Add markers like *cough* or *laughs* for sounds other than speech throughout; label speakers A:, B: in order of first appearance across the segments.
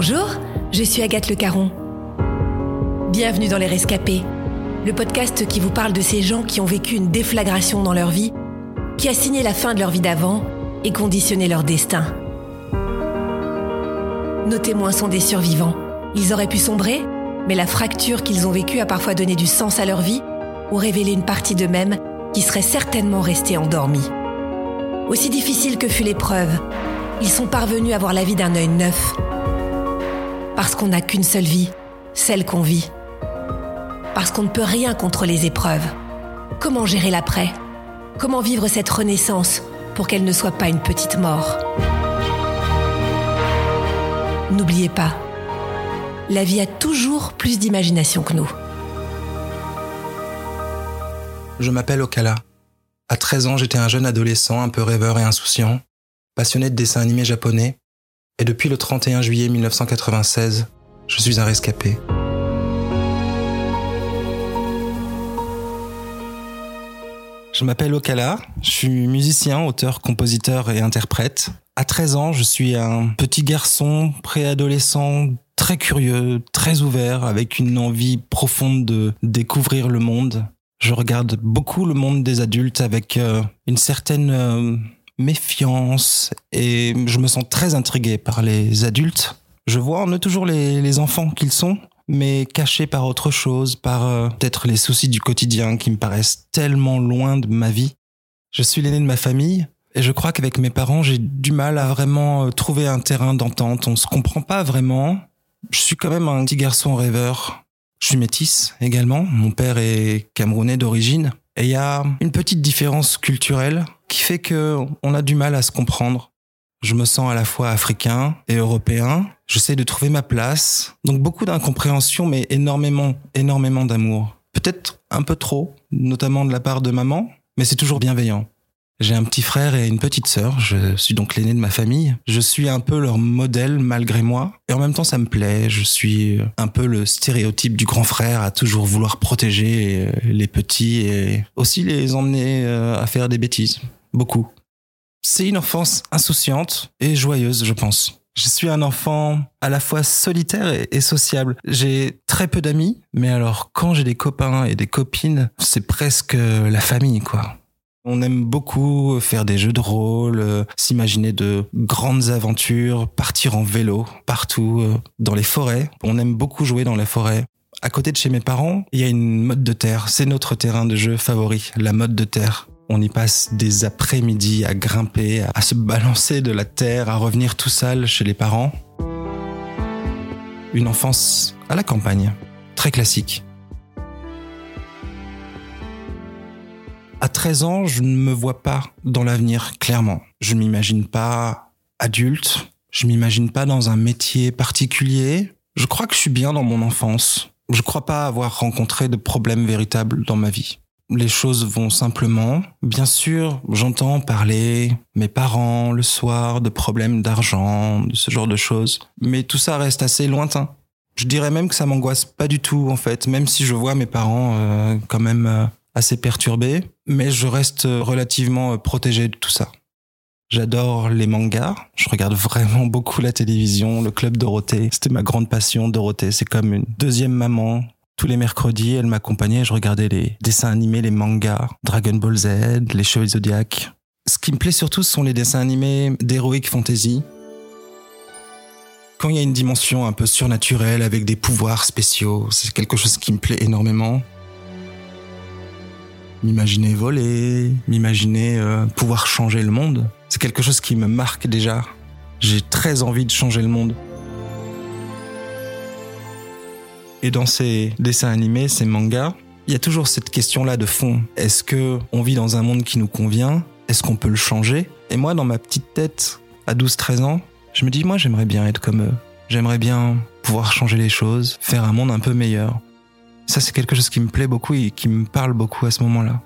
A: Bonjour, je suis Agathe Le Caron. Bienvenue dans Les Rescapés, le podcast qui vous parle de ces gens qui ont vécu une déflagration dans leur vie, qui a signé la fin de leur vie d'avant et conditionné leur destin. Nos témoins sont des survivants. Ils auraient pu sombrer, mais la fracture qu'ils ont vécue a parfois donné du sens à leur vie ou révélé une partie d'eux-mêmes qui serait certainement restée endormie. Aussi difficile que fut l'épreuve, ils sont parvenus à voir la vie d'un œil neuf. Parce qu'on n'a qu'une seule vie, celle qu'on vit. Parce qu'on ne peut rien contre les épreuves. Comment gérer l'après? Comment vivre cette renaissance pour qu'elle ne soit pas une petite mort? N'oubliez pas, la vie a toujours plus d'imagination que nous.
B: Je m'appelle Okala. À 13 ans, j'étais un jeune adolescent un peu rêveur et insouciant, passionné de dessins animés japonais, et depuis le 31 juillet 1996, je suis un rescapé. Je m'appelle Okala, je suis musicien, auteur, compositeur et interprète. À 13 ans, je suis un petit garçon préadolescent très curieux, très ouvert, avec une envie profonde de découvrir le monde. Je regarde beaucoup le monde des adultes avec euh, une certaine euh, méfiance et je me sens très intrigué par les adultes. Je vois en eux toujours les, enfants qu'ils sont, mais cachés par autre chose, par euh, peut-être les soucis du quotidien qui me paraissent tellement loin de ma vie. Je suis l'aîné de ma famille et je crois qu'avec mes parents, j'ai du mal à vraiment euh, trouver un terrain d'entente. On se comprend pas vraiment. Je suis quand même un petit garçon rêveur. Je suis métisse également. Mon père est camerounais d'origine. Et il y a une petite différence culturelle qui fait que on a du mal à se comprendre. Je me sens à la fois africain et européen. J'essaie de trouver ma place. Donc beaucoup d'incompréhension, mais énormément, énormément d'amour. Peut-être un peu trop, notamment de la part de maman, mais c'est toujours bienveillant. J'ai un petit frère et une petite sœur, je suis donc l'aîné de ma famille. Je suis un peu leur modèle malgré moi, et en même temps ça me plaît, je suis un peu le stéréotype du grand frère à toujours vouloir protéger les petits et aussi les emmener euh, à faire des bêtises. Beaucoup. C'est une enfance insouciante et joyeuse, je pense. Je suis un enfant à la fois solitaire et, sociable. J'ai très peu d'amis, mais alors quand j'ai des copains et des copines, c'est presque la famille, quoi. On aime beaucoup faire des jeux de rôle, euh, s'imaginer de grandes aventures, partir en vélo partout euh, dans les forêts. On aime beaucoup jouer dans les forêts. À côté de chez mes parents, il y a une mode de terre. C'est notre terrain de jeu favori, la mode de terre. On y passe des après-midi à grimper, à se balancer de la terre, à revenir tout seul chez les parents. Une enfance à la campagne, très classique. À 13 ans, je ne me vois pas dans l'avenir clairement. Je ne m'imagine pas adulte, je m'imagine pas dans un métier particulier. Je crois que je suis bien dans mon enfance. Je crois pas avoir rencontré de problèmes véritables dans ma vie. Les choses vont simplement. Bien sûr, j'entends parler mes parents le soir de problèmes d'argent, de ce genre de choses, mais tout ça reste assez lointain. Je dirais même que ça m'angoisse pas du tout en fait, même si je vois mes parents euh, quand même euh, assez perturbé, mais je reste relativement protégé de tout ça. J'adore les mangas, je regarde vraiment *laughs* beaucoup la télévision, le club Dorothée, c'était ma grande passion, Dorothée, c'est comme une deuxième maman. Tous les mercredis, elle m'accompagnait, je regardais les dessins animés, les mangas, Dragon Ball Z, les Cheveux Zodiac. Ce qui me plaît surtout, ce sont les dessins animés d'Heroic Fantasy. Quand il y a une dimension un peu surnaturelle avec des pouvoirs spéciaux, c'est quelque chose qui me plaît énormément m'imaginer voler, m'imaginer euh, pouvoir changer le monde. C'est quelque chose qui me marque déjà. J'ai très envie de changer le monde. Et dans ces dessins animés, ces mangas, il y a toujours cette question-là de fond. Est-ce que on vit dans un monde qui nous convient? Est-ce qu'on peut le changer? Et moi, dans ma petite tête, à 12-13 ans, je me dis, moi, j'aimerais bien être comme eux. J'aimerais bien pouvoir changer les choses, faire un monde un peu meilleur. Ça, c'est quelque chose qui me plaît beaucoup et qui me parle beaucoup à ce moment-là.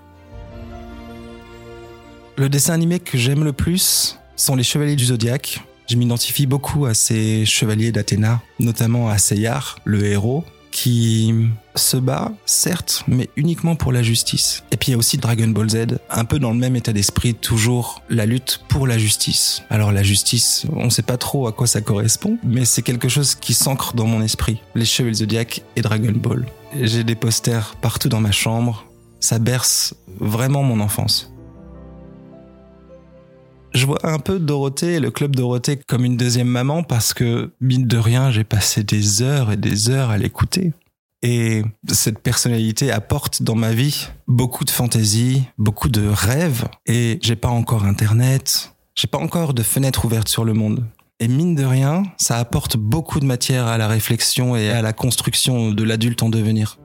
B: Le dessin animé que j'aime le plus sont les Chevaliers du Zodiaque. Je m'identifie beaucoup à ces chevaliers d'Athéna, notamment à Seyar, le héros, qui se bat, certes, mais uniquement pour la justice. Et puis il y a aussi Dragon Ball Z, un peu dans le même état d'esprit, toujours la lutte pour la justice. Alors la justice, on ne sait pas trop à quoi ça correspond, mais c'est quelque chose qui s'ancre dans mon esprit. Les Chevaliers Zodiac et Dragon Ball. J'ai des posters partout dans ma chambre, ça berce vraiment mon enfance. Je vois un peu Dorothée, le club Dorothée, comme une deuxième maman parce que, mine de rien, j'ai passé des heures et des heures à l'écouter. Et cette personnalité apporte dans ma vie beaucoup de fantaisie, beaucoup de rêves. Et j'ai pas encore internet, j'ai pas encore de fenêtre ouverte sur le monde. Et mine de rien, ça apporte beaucoup de matière à la réflexion et à la construction de l'adulte en devenir.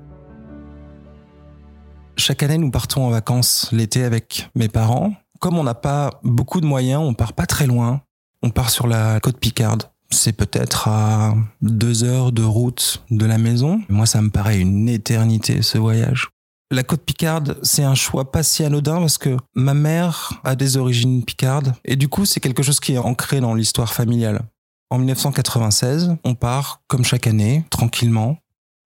B: Chaque année, nous partons en vacances l'été avec mes parents comme on n'a pas beaucoup de moyens, on part pas très loin. On part sur la côte Picarde. C'est peut-être à deux heures de route de la maison. Moi, ça me paraît une éternité, ce voyage. La côte Picarde, c'est un choix pas si anodin parce que ma mère a des origines picardes et du coup, c'est quelque chose qui est ancré dans l'histoire familiale. En 1996, on part, comme chaque année, tranquillement,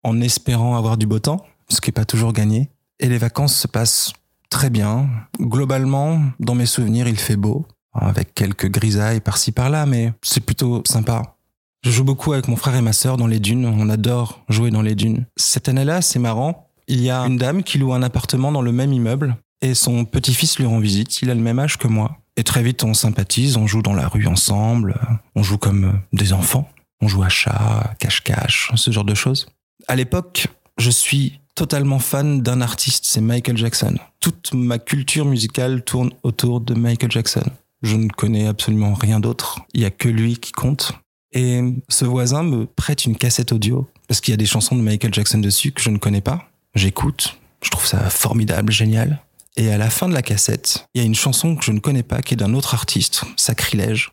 B: en espérant avoir du beau temps, ce qui n'est pas toujours gagné. Et les vacances se passent très bien. Globalement, dans mes souvenirs, il fait beau, avec quelques grisailles par-ci par-là, mais c'est plutôt sympa. Je joue beaucoup avec mon frère et ma sœur dans les dunes. On adore jouer dans les dunes. Cette année-là, c'est marrant. Il y a une dame qui loue un appartement dans le même immeuble et son petit-fils lui rend visite. Il a le même âge que moi. Et très vite, on sympathise, on joue dans la rue ensemble, on joue comme des enfants. On joue à chat, cache-cache, ce genre de choses. À l'époque, je suis totalement fan d'un artiste, c'est Michael Jackson. Toute ma culture musicale tourne autour de Michael Jackson. Je ne connais absolument rien d'autre. Il y a que lui qui compte. Et ce voisin me prête une cassette audio parce qu'il y a des chansons de Michael Jackson dessus que je ne connais pas. J'écoute, je trouve ça formidable, génial. Et à la fin de la cassette, il y a une chanson que je ne connais pas qui est d'un autre artiste, Sacrilège.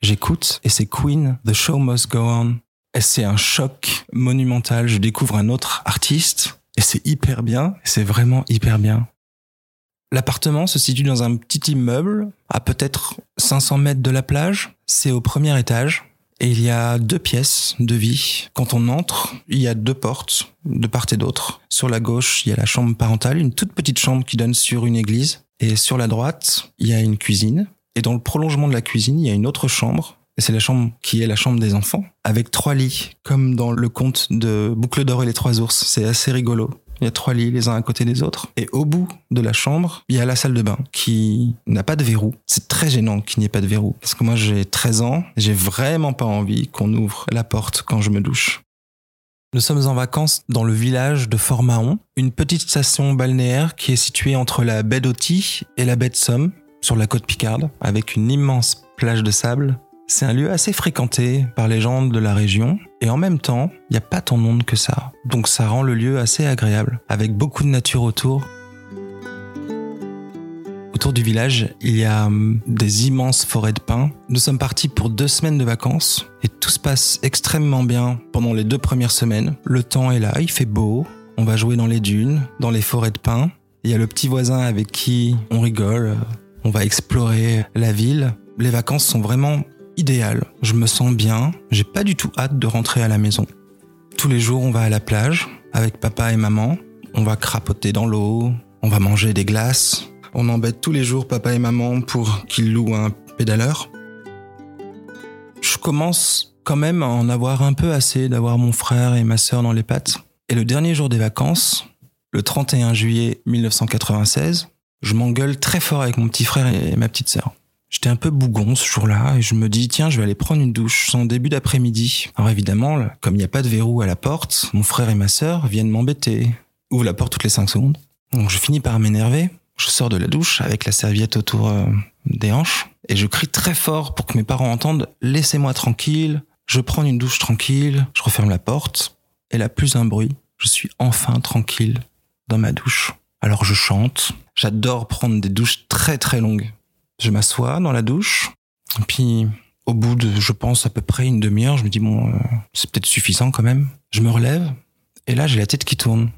B: J'écoute et c'est Queen, The Show Must Go On. Et c'est un choc monumental. Je découvre un autre artiste c'est hyper bien, c'est vraiment hyper bien. L'appartement se situe dans un petit immeuble à peut-être 500 mètres de la plage. C'est au premier étage et il y a deux pièces de vie. Quand on entre, il y a deux portes de part et d'autre. Sur la gauche, il y a la chambre parentale, une toute petite chambre qui donne sur une église. Et sur la droite, il y a une cuisine. Et dans le prolongement de la cuisine, il y a une autre chambre c'est la chambre qui est la chambre des enfants, avec trois lits, comme dans le conte de Boucle d'or et les trois ours. C'est assez rigolo. Il y a trois lits les uns à côté des autres. Et au bout de la chambre, il y a la salle de bain qui n'a pas de verrou. C'est très gênant qu'il n'y ait pas de verrou. Parce que moi, j'ai 13 ans. J'ai vraiment pas envie qu'on ouvre la porte quand je me douche. Nous sommes en vacances dans le village de Fort-Mahon, une petite station balnéaire qui est située entre la baie d'Auty et la baie de Somme, sur la côte Picarde, avec une immense plage de sable c'est un lieu assez fréquenté par les gens de la région et en même temps, il n'y a pas tant de monde que ça. Donc ça rend le lieu assez agréable, avec beaucoup de nature autour. Autour du village, il y a hum, des immenses forêts de pins. Nous sommes partis pour deux semaines de vacances et tout se passe extrêmement bien pendant les deux premières semaines. Le temps est là, il fait beau, on va jouer dans les dunes, dans les forêts de pins. Il y a le petit voisin avec qui on rigole, on va explorer la ville. Les vacances sont vraiment idéal. Je me sens bien, j'ai pas du tout hâte de rentrer à la maison. Tous les jours, on va à la plage avec papa et maman, on va crapoter dans l'eau, on va manger des glaces, on embête tous les jours papa et maman pour qu'ils louent un pédaleur. Je commence quand même à en avoir un peu assez d'avoir mon frère et ma sœur dans les pattes. Et le dernier jour des vacances, le 31 juillet 1996, je m'engueule très fort avec mon petit frère et ma petite sœur. J'étais un peu bougon ce jour-là et je me dis tiens je vais aller prendre une douche en début d'après-midi. Alors évidemment comme il n'y a pas de verrou à la porte, mon frère et ma sœur viennent m'embêter. Ouvre la porte toutes les 5 secondes. Donc je finis par m'énerver. Je sors de la douche avec la serviette autour euh, des hanches et je crie très fort pour que mes parents entendent laissez-moi tranquille. Je prends une douche tranquille, je referme la porte et là plus un bruit. Je suis enfin tranquille dans ma douche. Alors je chante. J'adore prendre des douches très très longues. Je m'assois dans la douche. Puis, au bout de, je pense, à peu près une demi-heure, je me dis, bon, euh, c'est peut-être suffisant quand même. Je me relève. Et là, j'ai la tête qui tourne.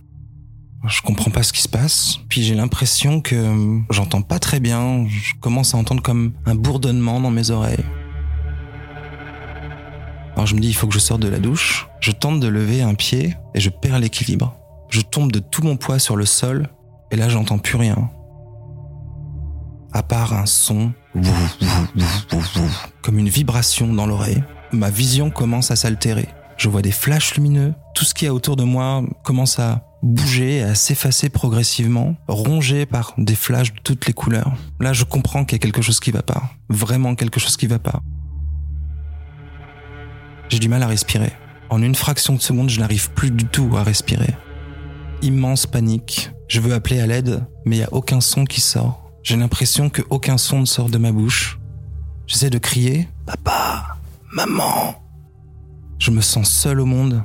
B: Je comprends pas ce qui se passe. Puis j'ai l'impression que euh, j'entends pas très bien. Je commence à entendre comme un bourdonnement dans mes oreilles. Alors je me dis, il faut que je sorte de la douche. Je tente de lever un pied et je perds l'équilibre. Je tombe de tout mon poids sur le sol et là j'entends plus rien. À part un son, comme une vibration dans l'oreille. Ma vision commence à s'altérer. Je vois des flashs lumineux. Tout ce qui est autour de moi commence à bouger et à s'effacer progressivement, rongé par des flashs de toutes les couleurs. Là, je comprends qu'il y a quelque chose qui va pas. Vraiment quelque chose qui va pas. J'ai du mal à respirer. En une fraction de seconde, je n'arrive plus du tout à respirer. Immense panique. Je veux appeler à l'aide, mais il n'y a aucun son qui sort. J'ai l'impression que aucun son ne sort de ma bouche. J'essaie de crier Papa, maman. Je me sens seul au monde.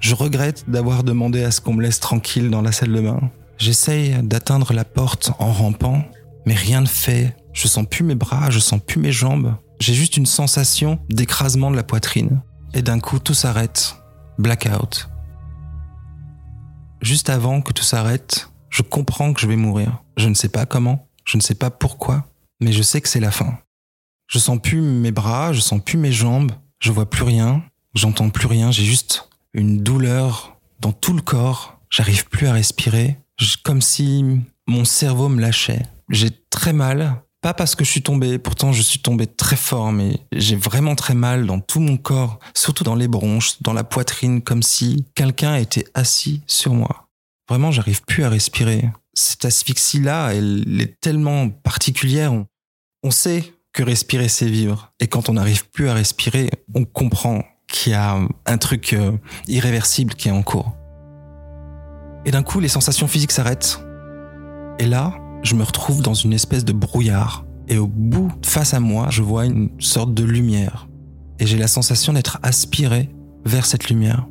B: Je regrette d'avoir demandé à ce qu'on me laisse tranquille dans la salle de bain. J'essaye d'atteindre la porte en rampant, mais rien ne fait. Je sens plus mes bras, je sens plus mes jambes. J'ai juste une sensation d'écrasement de la poitrine. Et d'un coup, tout s'arrête. Blackout. Juste avant que tout s'arrête, je comprends que je vais mourir. Je ne sais pas comment, je ne sais pas pourquoi, mais je sais que c'est la fin. Je sens plus mes bras, je sens plus mes jambes, je vois plus rien, j'entends plus rien, j'ai juste une douleur dans tout le corps, j'arrive plus à respirer, comme si mon cerveau me lâchait. J'ai très mal, pas parce que je suis tombé, pourtant je suis tombé très fort, mais j'ai vraiment très mal dans tout mon corps, surtout dans les bronches, dans la poitrine, comme si quelqu'un était assis sur moi. Vraiment, j'arrive plus à respirer. Cette asphyxie-là, elle est tellement particulière. On, sait que respirer, c'est vivre. Et quand on n'arrive plus à respirer, on comprend qu'il y a un truc euh, irréversible qui est en cours. Et d'un coup, les sensations physiques s'arrêtent. Et là, je me retrouve dans une espèce de brouillard. Et au bout, face à moi, je vois une sorte de lumière. Et j'ai la sensation d'être aspiré vers cette lumière.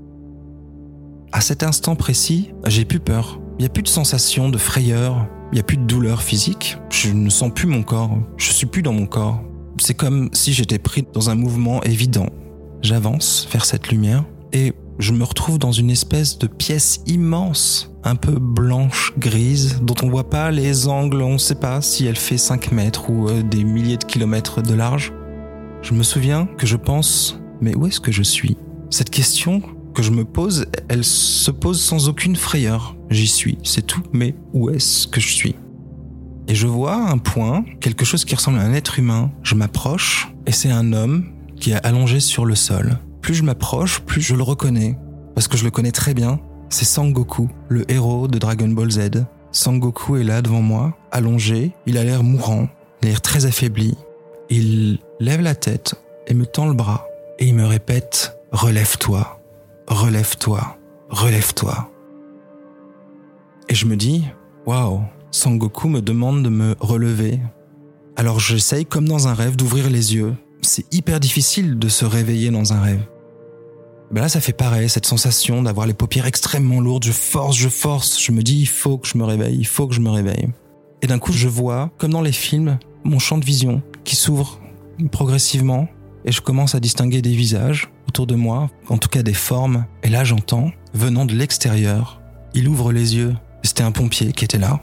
B: À cet instant précis, j'ai plus peur. Il n'y a plus de sensation de frayeur, il n'y a plus de douleur physique. Je ne sens plus mon corps, je suis plus dans mon corps. C'est comme si j'étais pris dans un mouvement évident. J'avance vers cette lumière et je me retrouve dans une espèce de pièce immense, un peu blanche, grise, dont on voit pas les angles, on sait pas si elle fait 5 mètres ou euh, des milliers de kilomètres de large. Je me souviens que je pense, mais où est-ce que je suis? Cette question que je me pose, elle se pose sans aucune frayeur. J'y suis, c'est tout, mais où est-ce que je suis? Et je vois un point, quelque chose qui ressemble à un être humain. Je m'approche, et c'est un homme qui est allongé sur le sol. Plus je m'approche, plus je le reconnais. Parce que je le connais très bien. C'est Sangoku, le héros de Dragon Ball Z. Sangoku est là devant moi, allongé. Il a l'air mourant, l'air très affaibli. Il lève la tête et me tend le bras. Et il me répète Relève-toi, relève-toi, relève-toi. Et je me dis Waouh, Sangoku me demande de me relever. Alors j'essaye, comme dans un rêve, d'ouvrir les yeux c'est hyper difficile de se réveiller dans un rêve. Ben là, ça fait pareil, cette sensation d'avoir les paupières extrêmement lourdes. Je force, je force. Je me dis, il faut que je me réveille, il faut que je me réveille. Et d'un coup, je vois, comme dans les films, mon champ de vision qui s'ouvre progressivement et je commence à distinguer des visages autour de moi, en tout cas des formes. Et là, j'entends, venant de l'extérieur, il ouvre les yeux. C'était un pompier qui était là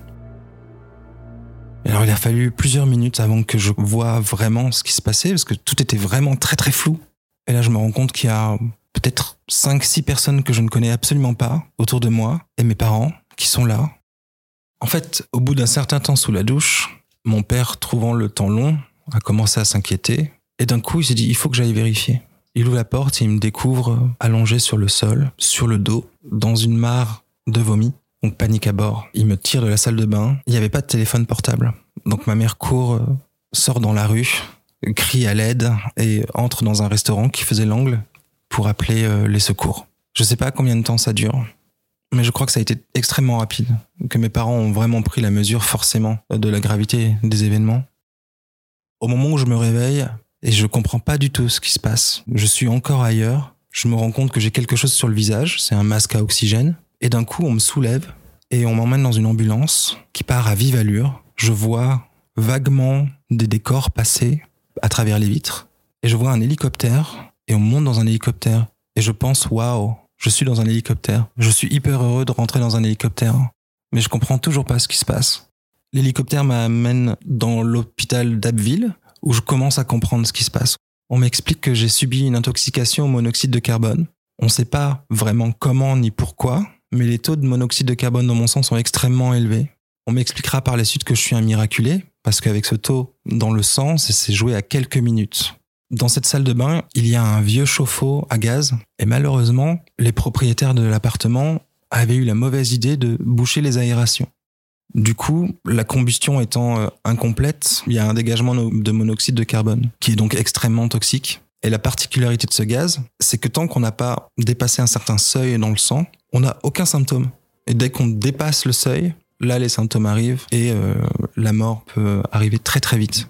B: alors il a fallu plusieurs minutes avant que je vois vraiment ce qui se passait, parce que tout était vraiment très très flou. Et là je me rends compte qu'il y a peut-être 5-6 personnes que je ne connais absolument pas autour de moi, et mes parents qui sont là. En fait, au bout d'un certain temps sous la douche, mon père, trouvant le temps long, a commencé à s'inquiéter, et d'un coup il s'est dit, il faut que j'aille vérifier. Il ouvre la porte et il me découvre allongé sur le sol, sur le dos, dans une mare de vomi. Donc panique à bord. Il me tire de la salle de bain. Il n'y avait pas de téléphone portable. Donc ma mère court, euh, sort dans la rue, crie à l'aide et entre dans un restaurant qui faisait l'angle pour appeler euh, les secours. Je sais pas combien de temps ça dure, mais je crois que ça a été extrêmement rapide, que mes parents ont vraiment pris la mesure forcément de la gravité des événements. Au moment où je me réveille, et je comprends pas du tout ce qui se passe, je suis encore ailleurs, je me rends compte que j'ai quelque chose sur le visage, c'est un masque à oxygène, et d'un coup, on me soulève et on m'emmène dans une ambulance qui part à vive allure. Je vois vaguement des décors passer à travers les vitres. Et je vois un hélicoptère et on monte dans un hélicoptère. Et je pense waouh, je suis dans un hélicoptère. Je suis hyper heureux de rentrer dans un hélicoptère, mais je comprends toujours pas ce qui se passe. L'hélicoptère m'amène dans l'hôpital d'Abbeville où je commence à comprendre ce qui se passe. On m'explique que j'ai subi une intoxication au monoxyde de carbone. On ne sait pas vraiment comment ni pourquoi, mais les taux de monoxyde de carbone dans mon sang sont extrêmement élevés. On m'expliquera par la suite que je suis un miraculé, parce qu'avec ce taux dans le sang, c'est joué à quelques minutes. Dans cette salle de bain, il y a un vieux chauffe-eau à gaz, et malheureusement, les propriétaires de l'appartement avaient eu la mauvaise idée de boucher les aérations. Du coup, la combustion étant euh, incomplète, il y a un dégagement de monoxyde de carbone, qui est donc extrêmement toxique. Et la particularité de ce gaz, c'est que tant qu'on n'a pas dépassé un certain seuil dans le sang, on n'a aucun symptôme. Et dès qu'on dépasse le seuil, là les symptômes arrivent et euh, la mort peut arriver très très vite.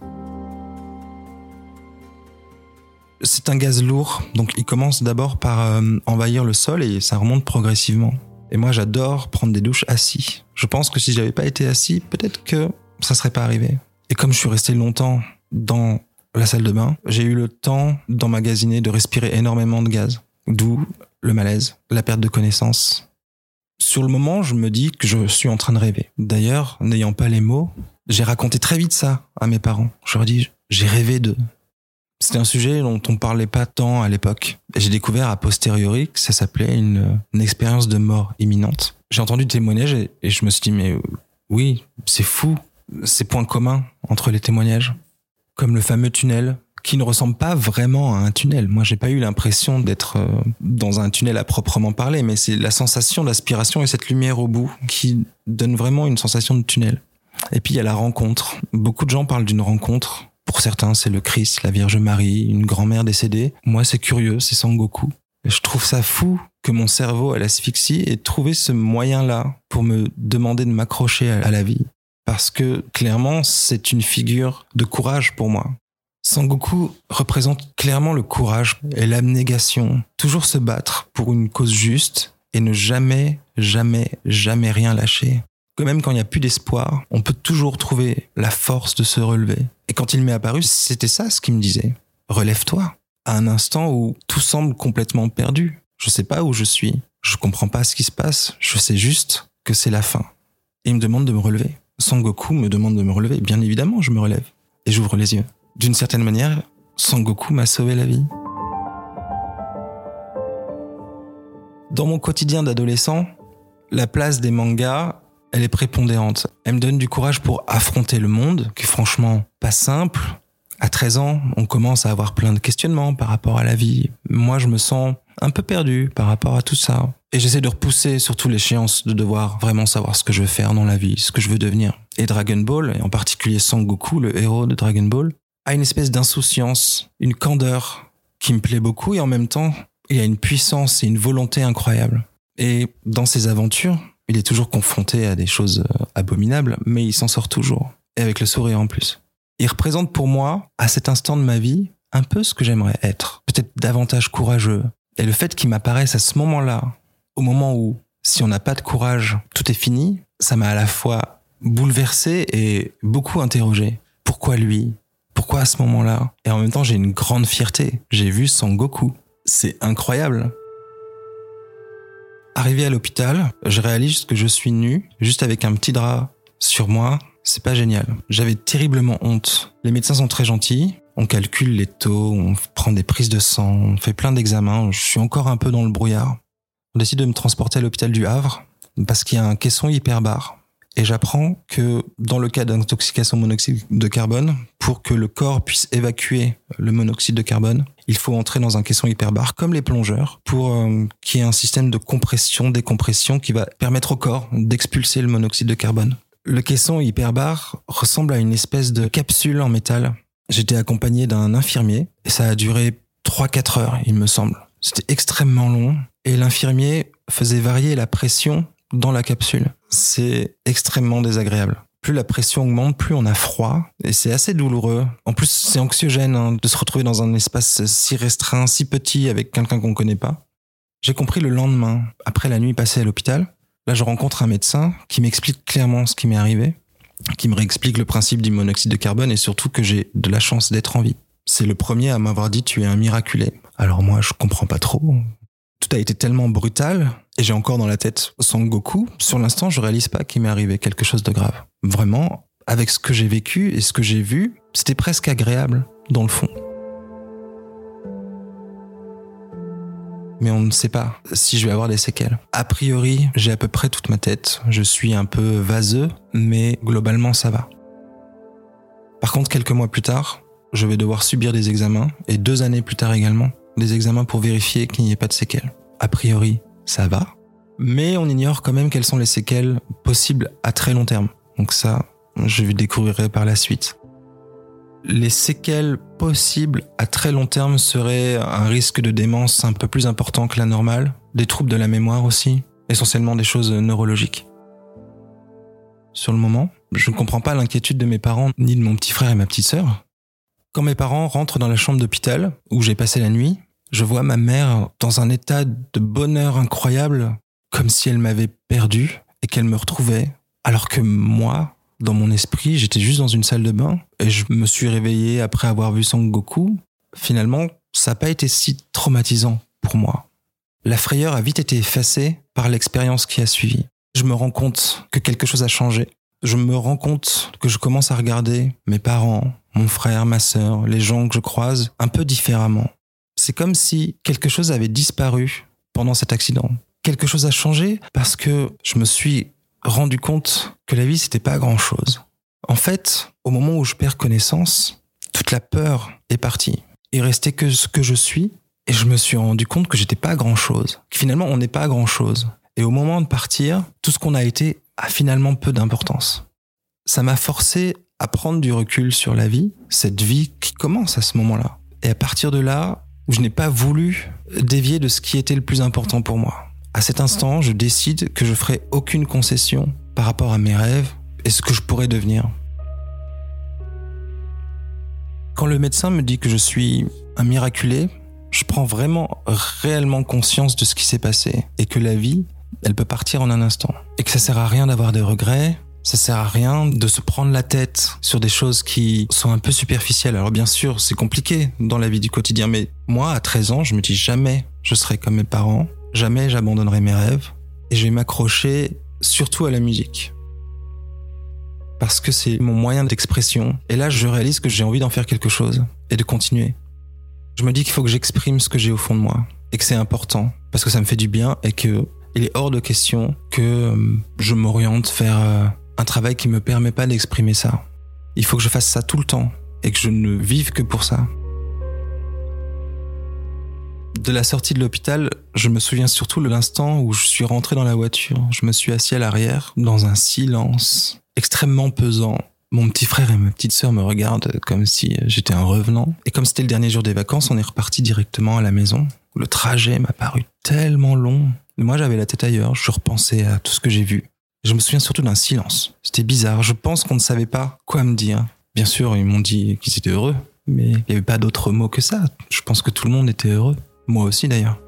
B: C'est un gaz lourd, donc il commence d'abord par euh, envahir le sol et ça remonte progressivement. Et moi, j'adore prendre des douches assis. Je pense que si j'avais pas été assis, peut-être que ça serait pas arrivé. Et comme je suis resté longtemps dans la salle de bain, j'ai eu le temps d'emmagasiner, de respirer énormément de gaz. D'où le malaise, la perte de connaissance. Sur le moment, je me dis que je suis en train de rêver. D'ailleurs, n'ayant pas les mots, j'ai raconté très vite ça à mes parents. Je leur ai dit, j'ai rêvé de, c'était un sujet dont on parlait pas tant à l'époque. J'ai découvert a posteriori que ça s'appelait une, expérience de mort imminente. J'ai entendu des témoignages et, je me suis dit, mais oui, c'est fou, ces points communs entre les témoignages. Comme le fameux tunnel, qui ne ressemble pas vraiment à un tunnel. Moi, j'ai pas eu l'impression d'être euh, dans un tunnel à proprement parler, mais c'est la sensation d'aspiration et cette lumière au bout qui donne vraiment une sensation de tunnel. Et puis il y a la rencontre. Beaucoup de gens parlent d'une rencontre pour certains, c'est le Christ, la Vierge Marie, une grand-mère décédée. Moi, c'est curieux, c'est Sangoku. Je trouve ça fou que mon cerveau à l'asphyxie ait trouvé ce moyen-là pour me demander de m'accrocher à la vie. Parce que clairement, c'est une figure de courage pour moi. Sangoku représente clairement le courage et l'abnégation. Toujours se battre pour une cause juste et ne jamais, jamais, jamais rien lâcher que même quand il n'y a plus d'espoir, on peut toujours trouver la force de se relever. Et quand il m'est apparu, c'était ça ce qu'il me disait. Relève-toi. À un instant où tout semble complètement perdu. Je sais pas où je suis. Je comprends pas ce qui se passe. Je sais juste que c'est la fin. Et il me demande de me relever. Sangoku me demande de me relever. Bien évidemment, je me relève. Et j'ouvre les yeux. D'une certaine manière, Sangoku m'a sauvé la vie. Dans mon quotidien d'adolescent, la place des mangas elle est prépondérante. Elle me donne du courage pour affronter le monde, qui est franchement pas simple. À 13 ans, on commence à avoir plein de questionnements par rapport à la vie. Moi, je me sens un peu perdu par rapport à tout ça. Et j'essaie de repousser surtout l'échéance de devoir vraiment savoir ce que je veux faire dans la vie, ce que je veux devenir. Et Dragon Ball, et en particulier Sangoku, le héros de Dragon Ball, a une espèce d'insouciance, une candeur qui me plaît beaucoup et en même temps, il a une puissance et une volonté incroyable. Et dans ses aventures, il est toujours confronté à des choses euh, abominables, mais il s'en sort toujours. Et avec le sourire en plus. Il représente pour moi, à cet instant de ma vie, un peu ce que j'aimerais être. Peut-être davantage courageux. Et le fait qu'il m'apparaisse à ce moment-là, au moment où, si on n'a pas de courage, tout est fini, ça m'a à la fois bouleversé et beaucoup interrogé. Pourquoi lui? Pourquoi à ce moment-là? Et en même temps, j'ai une grande fierté. J'ai vu Son Goku. C'est incroyable. Arrivé à l'hôpital, je réalise que je suis nu, juste avec un petit drap sur moi. C'est pas génial. J'avais terriblement honte. Les médecins sont très gentils. On calcule les taux, on prend des prises de sang, on fait plein d'examens. Je suis encore un peu dans le brouillard. On décide de me transporter à l'hôpital du Havre parce qu'il y a un caisson hyperbare. Et j'apprends que dans le cas d'intoxication monoxyde de carbone, pour que le corps puisse évacuer le monoxyde de carbone, il faut entrer dans un caisson hyperbare comme les plongeurs pour euh, qu'il y ait un système de compression, décompression qui va permettre au corps d'expulser le monoxyde de carbone. Le caisson hyperbare ressemble à une espèce de capsule en métal. J'étais accompagné d'un infirmier et ça a duré 3-4 heures, il me semble. C'était extrêmement long et l'infirmier faisait varier la pression dans la capsule. C'est extrêmement désagréable. Plus la pression augmente, plus on a froid et c'est assez douloureux. En plus, c'est anxiogène hein, de se retrouver dans un espace si restreint, si petit avec quelqu'un qu'on connaît pas. J'ai compris le lendemain, après la nuit passée à l'hôpital, Là, je rencontre un médecin qui m'explique clairement ce qui m'est arrivé, qui me réexplique le principe du monoxyde de carbone et surtout que j'ai de la chance d'être en vie. C'est le premier à m'avoir dit tu es un miraculé. Alors moi, je comprends pas trop. Tout a été tellement brutal et j'ai encore dans la tête Son Goku. Sur l'instant, je réalise pas qu'il m'est arrivé quelque chose de grave. Vraiment, avec ce que j'ai vécu et ce que j'ai vu, c'était presque agréable dans le fond. mais on ne sait pas si je vais avoir des séquelles. A priori, j'ai à peu près toute ma tête. Je suis un peu vaseux, mais globalement, ça va. Par contre, quelques mois plus tard, je vais devoir subir des examens, et deux années plus tard également, des examens pour vérifier qu'il n'y ait pas de séquelles. A priori, ça va, mais on ignore quand même quelles sont les séquelles possibles à très long terme. Donc ça, je découvrirai par la suite les séquelles possibles à très long terme seraient un risque de démence un peu plus important que la normale, des troubles de la mémoire aussi, essentiellement des choses neurologiques. Sur le moment, je ne comprends pas l'inquiétude de mes parents ni de mon petit frère et ma petite sœur. Quand mes parents rentrent dans la chambre d'hôpital où j'ai passé la nuit, je vois ma mère dans un état de bonheur incroyable, comme si elle m'avait perdu et qu'elle me retrouvait, alors que moi, dans mon esprit, j'étais juste dans une salle de bain et je me suis réveillé après avoir vu Son Goku. Finalement, ça n'a pas été si traumatisant pour moi. La frayeur a vite été effacée par l'expérience qui a suivi. Je me rends compte que quelque chose a changé. Je me rends compte que je commence à regarder mes parents, mon frère, ma sœur, les gens que je croise un peu différemment. C'est comme si quelque chose avait disparu pendant cet accident. Quelque chose a changé parce que je me suis rendu compte que la vie, c'était pas grand chose. En fait, au moment où je perds connaissance, toute la peur est partie. Il restait que ce que je suis, et je me suis rendu compte que j'étais pas grand chose. Que finalement, on n'est pas grand chose. Et au moment de partir, tout ce qu'on a été a finalement peu d'importance. Ça m'a forcé à prendre du recul sur la vie, cette vie qui commence à ce moment-là. Et à partir de là, je n'ai pas voulu dévier de ce qui était le plus important pour moi. À cet instant, je décide que je ferai aucune concession par rapport à mes rêves et ce que je pourrais devenir. Quand le médecin me dit que je suis un miraculé, je prends vraiment réellement conscience de ce qui s'est passé et que la vie, elle peut partir en un instant et que ça sert à rien d'avoir des regrets, ça sert à rien de se prendre la tête sur des choses qui sont un peu superficielles. Alors bien sûr, c'est compliqué dans la vie du quotidien, mais moi, à 13 ans, je me dis jamais je serai comme mes parents, Jamais j'abandonnerai mes rêves et je vais m'accrocher surtout à la musique. Parce que c'est mon moyen d'expression. Et là, je réalise que j'ai envie d'en faire quelque chose et de continuer. Je me dis qu'il faut que j'exprime ce que j'ai au fond de moi et que c'est important parce que ça me fait du bien et que il est hors de question que euh, je m'oriente vers euh, un travail qui me permet pas d'exprimer ça. Il faut que je fasse ça tout le temps et que je ne vive que pour ça de la sortie de l'hôpital, je me souviens surtout de l'instant où je suis rentré dans la voiture. Je me suis assis à l'arrière, dans un silence extrêmement pesant. Mon petit frère et ma petite sœur me regardent comme si j'étais un revenant. Et comme c'était le dernier jour des vacances, on est reparti directement à la maison. Le trajet m'a paru tellement long. Moi, j'avais la tête ailleurs. Je repensais à tout ce que j'ai vu. Je me souviens surtout d'un silence. C'était bizarre. Je pense qu'on ne savait pas quoi me dire. Bien sûr, ils m'ont dit qu'ils étaient heureux. Mais il n'y avait pas d'autres mots que ça. Je pense que tout le monde était heureux. Moi aussi d'ailleurs.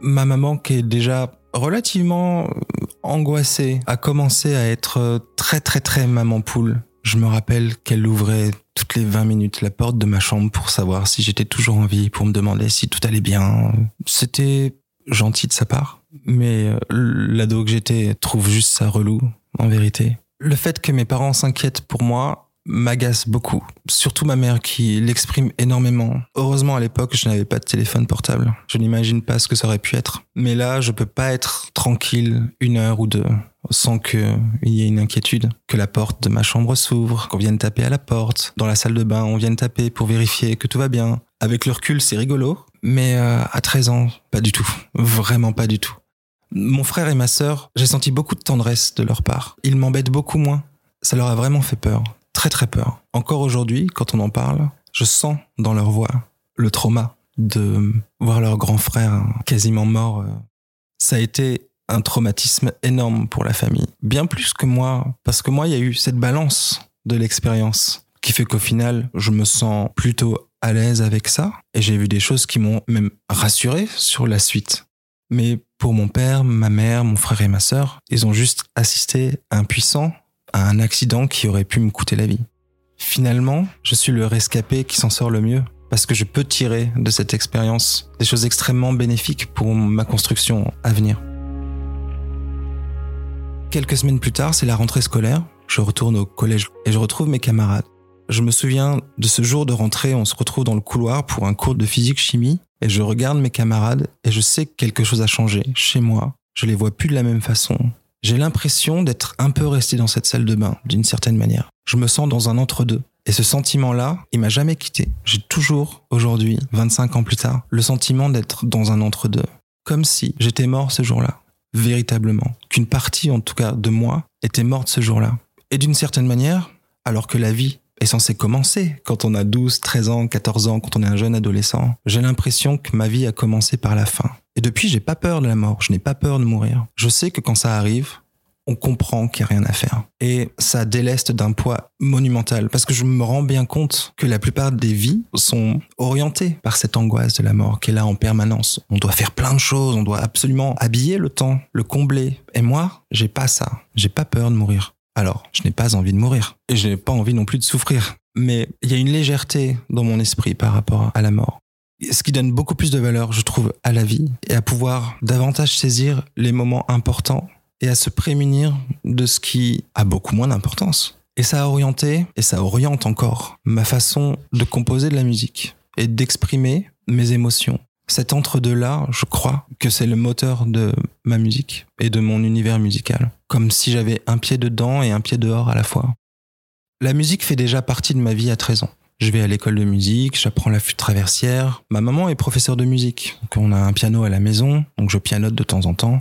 B: Ma maman qui est déjà relativement euh, angoissée a commencé à être euh, très très très maman poule. Je me rappelle qu'elle ouvrait toutes les 20 minutes la porte de ma chambre pour savoir si j'étais toujours en vie, pour me demander si tout allait bien. C'était gentil de sa part, mais euh, l'ado que j'étais trouve juste ça relou, en vérité. Le fait que mes parents s'inquiètent pour moi, m'agace beaucoup. Surtout ma mère qui l'exprime énormément. Heureusement à l'époque je n'avais pas de téléphone portable. Je n'imagine pas ce que ça aurait pu être. Mais là je peux pas être tranquille une heure ou deux sans qu'il y ait une inquiétude. Que la porte de ma chambre s'ouvre, qu'on vienne taper à la porte. Dans la salle de bain on vienne taper pour vérifier que tout va bien. Avec le recul c'est rigolo. Mais euh, à 13 ans, pas du tout. Vraiment pas du tout. Mon frère et ma sœur, j'ai senti beaucoup de tendresse de leur part. Ils m'embêtent beaucoup moins. Ça leur a vraiment fait peur très très peur. Encore aujourd'hui, quand on en parle, je sens dans leur voix le trauma de voir leur grand frère quasiment mort. Ça a été un traumatisme énorme pour la famille. Bien plus que moi, parce que moi, il y a eu cette balance de l'expérience qui fait qu'au final, je me sens plutôt à l'aise avec ça. Et j'ai vu des choses qui m'ont même rassuré sur la suite. Mais Pour mon père, ma mère, mon frère et ma sœur, ils ont juste assisté impuissants à un accident qui aurait pu me coûter la vie. Finalement, je suis le rescapé qui s'en sort le mieux parce que je peux tirer de cette expérience des choses extrêmement bénéfiques pour ma construction à venir. Quelques semaines plus tard, c'est la rentrée scolaire. Je retourne au collège et je retrouve mes camarades. Je me souviens de ce jour de rentrée, on se retrouve dans le couloir pour un cours de physique-chimie et je regarde mes camarades et je sais que quelque chose a changé chez moi. Je les vois plus de la même façon. J'ai l'impression d'être un peu resté dans cette salle de bain, d'une certaine manière. Je me sens dans un entre-deux. Et ce sentiment-là, il m'a jamais quitté. J'ai toujours, aujourd'hui, 25 ans plus tard, le sentiment d'être dans un entre-deux. Comme si j'étais mort ce jour-là. Véritablement. Qu'une partie, en tout cas, de moi, était morte ce jour-là. Et d'une certaine manière, alors que la vie est censée commencer quand on a 12, 13 ans, 14 ans, quand on est un jeune adolescent, j'ai l'impression que ma vie a commencé par la fin. Et depuis, j'ai pas peur de la mort. Je n'ai pas peur de mourir. Je sais que quand ça arrive, on comprend qu'il n'y a rien à faire. Et ça déleste d'un poids monumental parce que je me rends bien compte que la plupart des vies sont orientées par cette angoisse de la mort qui est là en permanence. On doit faire plein de choses, on doit absolument habiller le temps, le combler. Et moi, j'ai pas ça. J'ai pas peur de mourir. Alors, je n'ai pas envie de mourir. Et je n'ai pas envie non plus de souffrir. Mais il y a une légèreté dans mon esprit par rapport à la mort. Ce qui donne beaucoup plus de valeur, je trouve, à la vie et à pouvoir davantage saisir les moments importants et à se prémunir de ce qui a beaucoup moins d'importance. Et ça a orienté, et ça oriente encore, ma façon de composer de la musique et d'exprimer mes émotions. Cet entre-deux-là, je crois que c'est le moteur de ma musique et de mon univers musical. Comme si j'avais un pied dedans et un pied dehors à la fois. La musique fait déjà partie de ma vie à 13 ans. Je vais à l'école de musique, j'apprends la flûte traversière. Ma maman est professeure de musique, on a un piano à la maison, donc je pianote de temps en temps.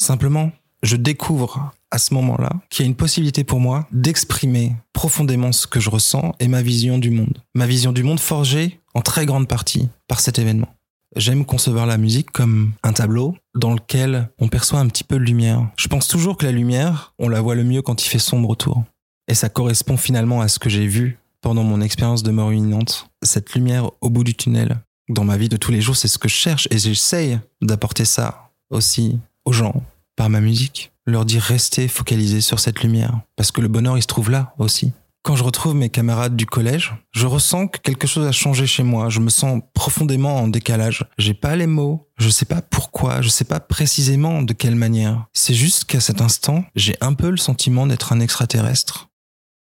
B: Simplement, je découvre à ce moment-là qu'il y a une possibilité pour moi d'exprimer profondément ce que je ressens et ma vision du monde. Ma vision du monde forgée en très grande partie par cet événement. J'aime concevoir la musique comme un tableau dans lequel on perçoit un petit peu de lumière. Je pense toujours que la lumière, on la voit le mieux quand il fait sombre autour. Et ça correspond finalement à ce que j'ai vu pendant mon expérience de mort imminente. Cette lumière au bout du tunnel. Dans ma vie de tous les jours, c'est ce que je cherche et j'essaye d'apporter ça aussi aux gens par ma musique, leur dire restez focalisés sur cette lumière, parce que le bonheur il se trouve là aussi. Quand je retrouve mes camarades du collège, je ressens que quelque chose a changé chez moi. Je me sens profondément en décalage. J'ai pas les mots. Je sais pas pourquoi. Je sais pas précisément de quelle manière. C'est juste qu'à cet instant, j'ai un peu le sentiment d'être un extraterrestre.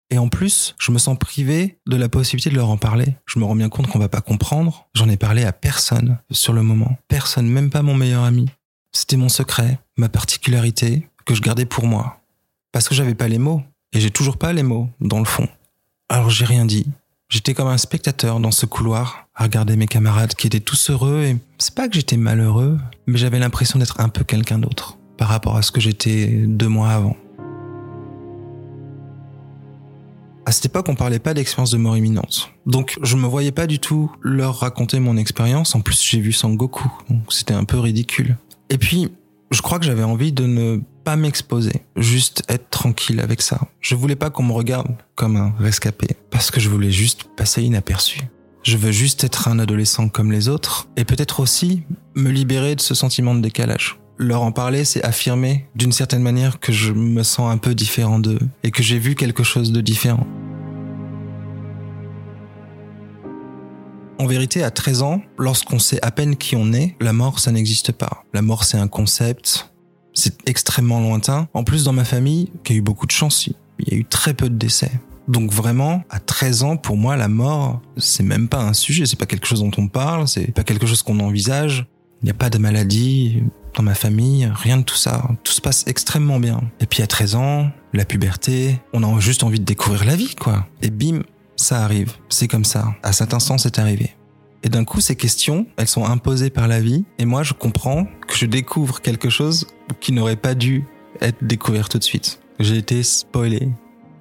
B: Et en plus, je me sens privé de la possibilité de leur en parler. Je me rends bien compte qu'on va pas comprendre. J'en ai parlé à personne sur le moment. Personne, même pas mon meilleur ami. C'était mon secret, ma particularité, que je gardais pour moi. Parce que j'avais pas les mots. Et j'ai toujours pas les mots, dans le fond. Alors j'ai rien dit. J'étais comme un spectateur dans ce couloir, à regarder mes camarades qui étaient tous heureux et c'est pas que j'étais malheureux, mais j'avais l'impression d'être un peu quelqu'un d'autre par rapport à ce que j'étais deux mois avant. À cette époque, on parlait pas d'expérience de mort imminente. Donc, je me voyais pas du tout leur raconter mon expérience. En plus, j'ai vu Sangoku. Donc, c'était un peu ridicule. Et puis, je crois que j'avais envie de ne pas m'exposer, juste être tranquille avec ça. Je voulais pas qu'on me regarde comme un rescapé, parce que je voulais juste passer inaperçu. Je veux juste être un adolescent comme les autres, et peut-être aussi me libérer de ce sentiment de décalage. Leur en parler, c'est affirmer d'une certaine manière que je me sens un peu différent d'eux, et que j'ai vu quelque chose de différent. En vérité, à 13 ans, lorsqu'on sait à peine qui on est, la mort, ça n'existe pas. La mort, c'est un concept, c'est extrêmement lointain. En plus, dans ma famille, qui a eu beaucoup de chance, il y a eu très peu de décès. Donc vraiment, à 13 ans, pour moi, la mort, c'est même pas un sujet, c'est pas quelque chose dont on parle, c'est pas quelque chose qu'on envisage. Il n'y a pas de maladie dans ma famille, rien de tout ça. Tout se passe extrêmement bien. Et puis à 13 ans, la puberté, on a juste envie de découvrir la vie, quoi. Et bim, ça arrive, c'est comme ça. À cet instant, c'est arrivé. Et d'un coup, ces questions, elles sont imposées par la vie, et moi, je comprends que je découvre quelque chose qui n'aurait pas dû être découvert tout de suite. J'ai été spoilé.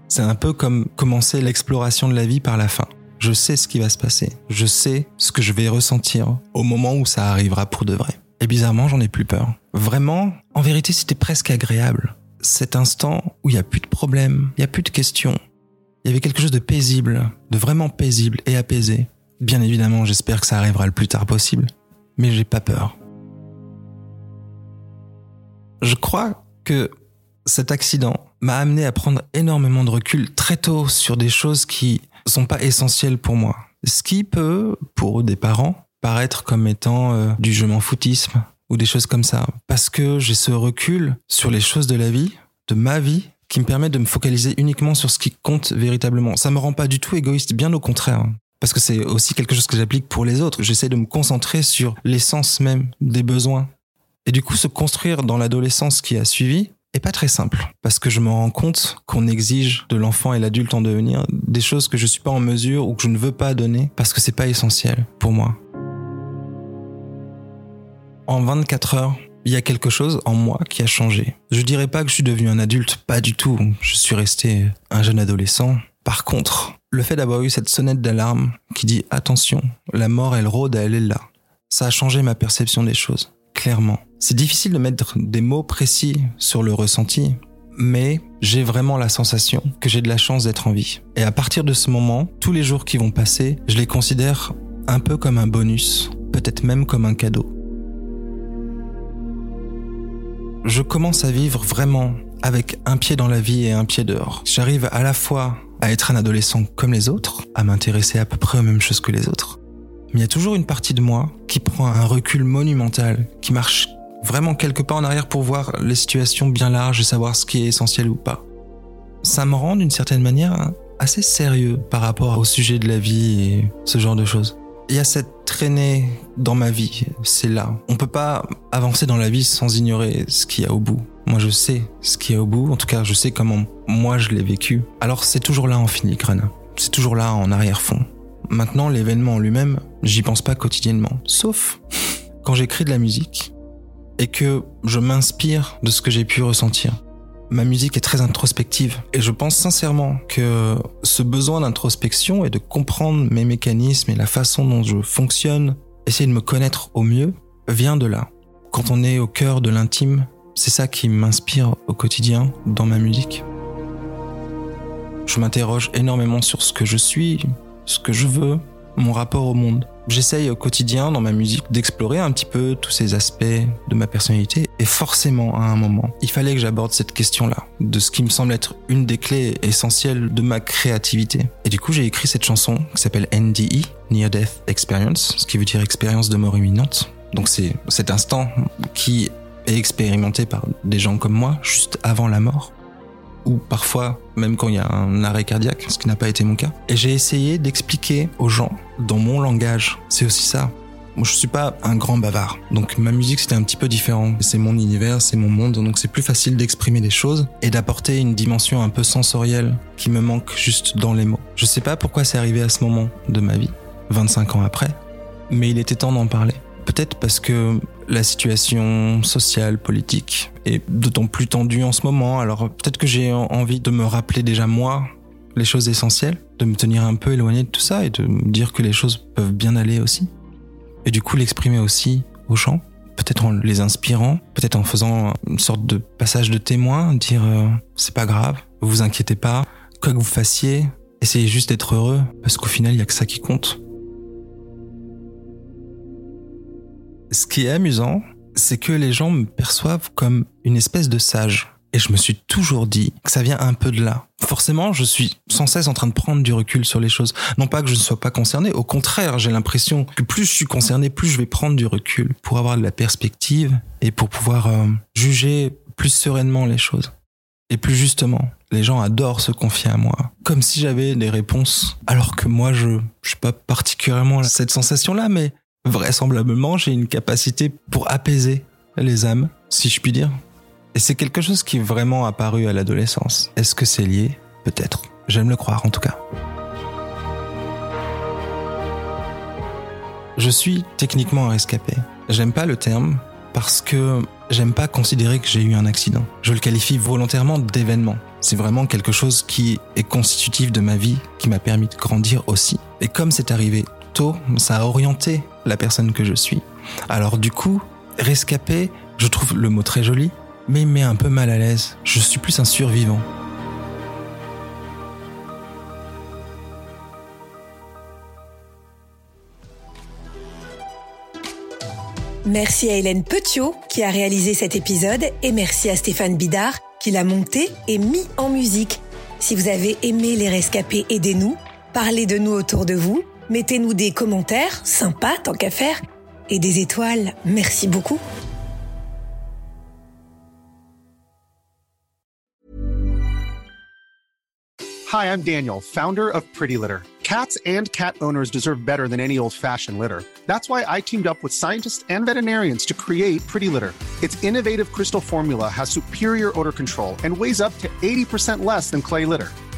B: C'est un peu comme commencer l'exploration de la vie par la fin. Je sais ce qui va se passer. Je sais ce que je vais ressentir au moment où ça arrivera pour de vrai. Et bizarrement, j'en ai plus peur. Vraiment, en vérité, c'était presque agréable. Cet instant où il n'y a plus de problèmes, il n'y a plus de questions, il y avait quelque chose de paisible, de vraiment paisible et apaisé. Bien évidemment, j'espère que ça arrivera le plus tard possible, mais j'ai pas peur. Je crois que cet accident m'a amené à prendre énormément de recul très tôt sur des choses qui sont pas essentielles pour moi. Ce qui peut, pour des parents, paraître comme étant euh, du je m'en foutisme ou des choses comme ça. Parce que j'ai ce recul sur les choses de la vie, de ma vie, qui me permet de me focaliser uniquement sur ce qui compte véritablement. Ça me rend pas du tout égoïste, bien au contraire. Parce que c'est aussi quelque chose que j'applique pour les autres. J'essaie de me concentrer sur l'essence même des besoins. Et du coup, se construire dans l'adolescence qui a suivi est pas très simple. Parce que je me rends compte qu'on exige de l'enfant et l'adulte en devenir des choses que je suis pas en mesure ou que je ne veux pas donner parce que c'est pas essentiel pour moi. En 24 heures, il y a quelque chose en moi qui a changé. Je dirais pas que je suis devenu un adulte, pas du tout. Je suis resté un jeune adolescent. Par contre, le fait d'avoir eu cette sonnette d'alarme qui dit attention, la mort elle rôde, elle est là. Ça a changé ma perception des choses, clairement. C'est difficile de mettre des mots précis sur le ressenti, mais j'ai vraiment la sensation que j'ai de la chance d'être en vie. Et à partir de ce moment, tous les jours qui vont passer, je les considère un peu comme un bonus, peut-être même comme un cadeau. Je commence à vivre vraiment avec un pied dans la vie et un pied dehors. J'arrive à la fois à être un adolescent comme les autres, à m'intéresser à peu près aux mêmes choses que les autres. Mais il y a toujours une partie de moi qui prend un recul monumental, qui marche vraiment quelques pas en arrière pour voir les situations bien larges et savoir ce qui est essentiel ou pas. Ça me rend d'une certaine manière assez sérieux par rapport au sujet de la vie et ce genre de choses. Il y a cette traînée dans ma vie, c'est là. On peut pas avancer dans la vie sans ignorer ce qu'il y a au bout. Moi je sais ce qu'il y a au bout, en tout cas je sais comment moi je l'ai vécu. Alors c'est toujours là en filigrane, c'est toujours là en arrière-fond. Maintenant l'événement en lui-même, j'y pense pas quotidiennement, sauf *laughs* quand j'écris de la musique et que je m'inspire de ce que j'ai pu ressentir. Ma musique est très introspective et je pense sincèrement que ce besoin d'introspection et de comprendre mes mécanismes et la façon dont je fonctionne, essayer de me connaître au mieux, vient de là. Quand on est au cœur de l'intime, c'est ça qui m'inspire au quotidien dans ma musique. Je m'interroge énormément sur ce que je suis, ce que je veux, mon rapport au monde. J'essaye au quotidien dans ma musique d'explorer un petit peu tous ces aspects de ma personnalité et forcément à un moment, il fallait que j'aborde cette question-là, de ce qui me semble être une des clés essentielles de ma créativité. Et du coup, j'ai écrit cette chanson qui s'appelle NDE, Near Death Experience, ce qui veut dire expérience de mort imminente. Donc c'est cet instant qui est expérimenté par des gens comme moi juste avant la mort ou parfois même quand il y a un arrêt cardiaque, ce qui n'a pas été mon cas. Et j'ai essayé d'expliquer aux gens dans mon langage. C'est aussi ça. Moi, je suis pas un grand bavard. Donc, ma musique, c'était un petit peu différent. C'est mon univers, c'est mon monde. Donc, c'est plus facile d'exprimer des choses et d'apporter une dimension un peu sensorielle qui me manque juste dans les mots. Je sais pas pourquoi c'est arrivé à ce moment de ma vie, 25 ans après, mais il était temps d'en parler. Peut-être parce que la situation sociale, politique est d'autant plus tendue en ce moment. Alors peut-être que j'ai envie de me rappeler déjà moi les choses essentielles, de me tenir un peu éloigné de tout ça et de me dire que les choses peuvent bien aller aussi. Et du coup l'exprimer aussi aux gens, peut-être en les inspirant, peut-être en faisant une sorte de passage de témoin, dire euh, c'est pas grave, vous vous inquiétez pas, quoi que vous fassiez, essayez juste d'être heureux, parce qu'au final il y a que ça qui compte. Ce qui est amusant, c'est que les gens me perçoivent comme une espèce de sage. Et je me suis toujours dit que ça vient un peu de là. Forcément, je suis sans cesse en train de prendre du recul sur les choses. Non pas que je ne sois pas concerné, au contraire, j'ai l'impression que plus je suis concerné, plus je vais prendre du recul pour avoir de la perspective et pour pouvoir euh, juger plus sereinement les choses. Et plus justement, les gens adorent se confier à moi, comme si j'avais des réponses, alors que moi, je, je suis pas particulièrement cette sensation-là, mais vraisemblablement, j'ai une capacité pour apaiser les âmes, si je puis dire. Et c'est quelque chose qui est vraiment apparu à l'adolescence. Est-ce que c'est lié? Peut-être. J'aime le croire en tout cas. Je suis techniquement un rescapé. J'aime pas le terme parce que j'aime pas considérer que j'ai eu un accident. Je le qualifie volontairement d'événement. C'est vraiment quelque chose qui est constitutif de ma vie, qui m'a permis de grandir aussi. Et comme c'est arrivé ça a orienté la personne que je suis. Alors du coup, rescapé, je trouve le mot très joli, mais il met un peu mal à l'aise. Je suis plus un survivant.
A: Merci à Hélène Petiot qui a réalisé cet épisode et merci à Stéphane Bidard qui l'a monté et mis en musique. Si vous avez aimé Les Rescapés, aidez-nous, parlez de nous autour de vous, mettez-nous des commentaires, sympas tant qu'à faire, et des étoiles. Merci beaucoup.
C: Hi, I'm Daniel, founder of Pretty Litter. Cats and cat owners deserve better than any old-fashioned litter. That's why I teamed up with scientists and veterinarians to create Pretty Litter. Its innovative crystal formula has superior odor control and weighs up to 80% less than clay litter.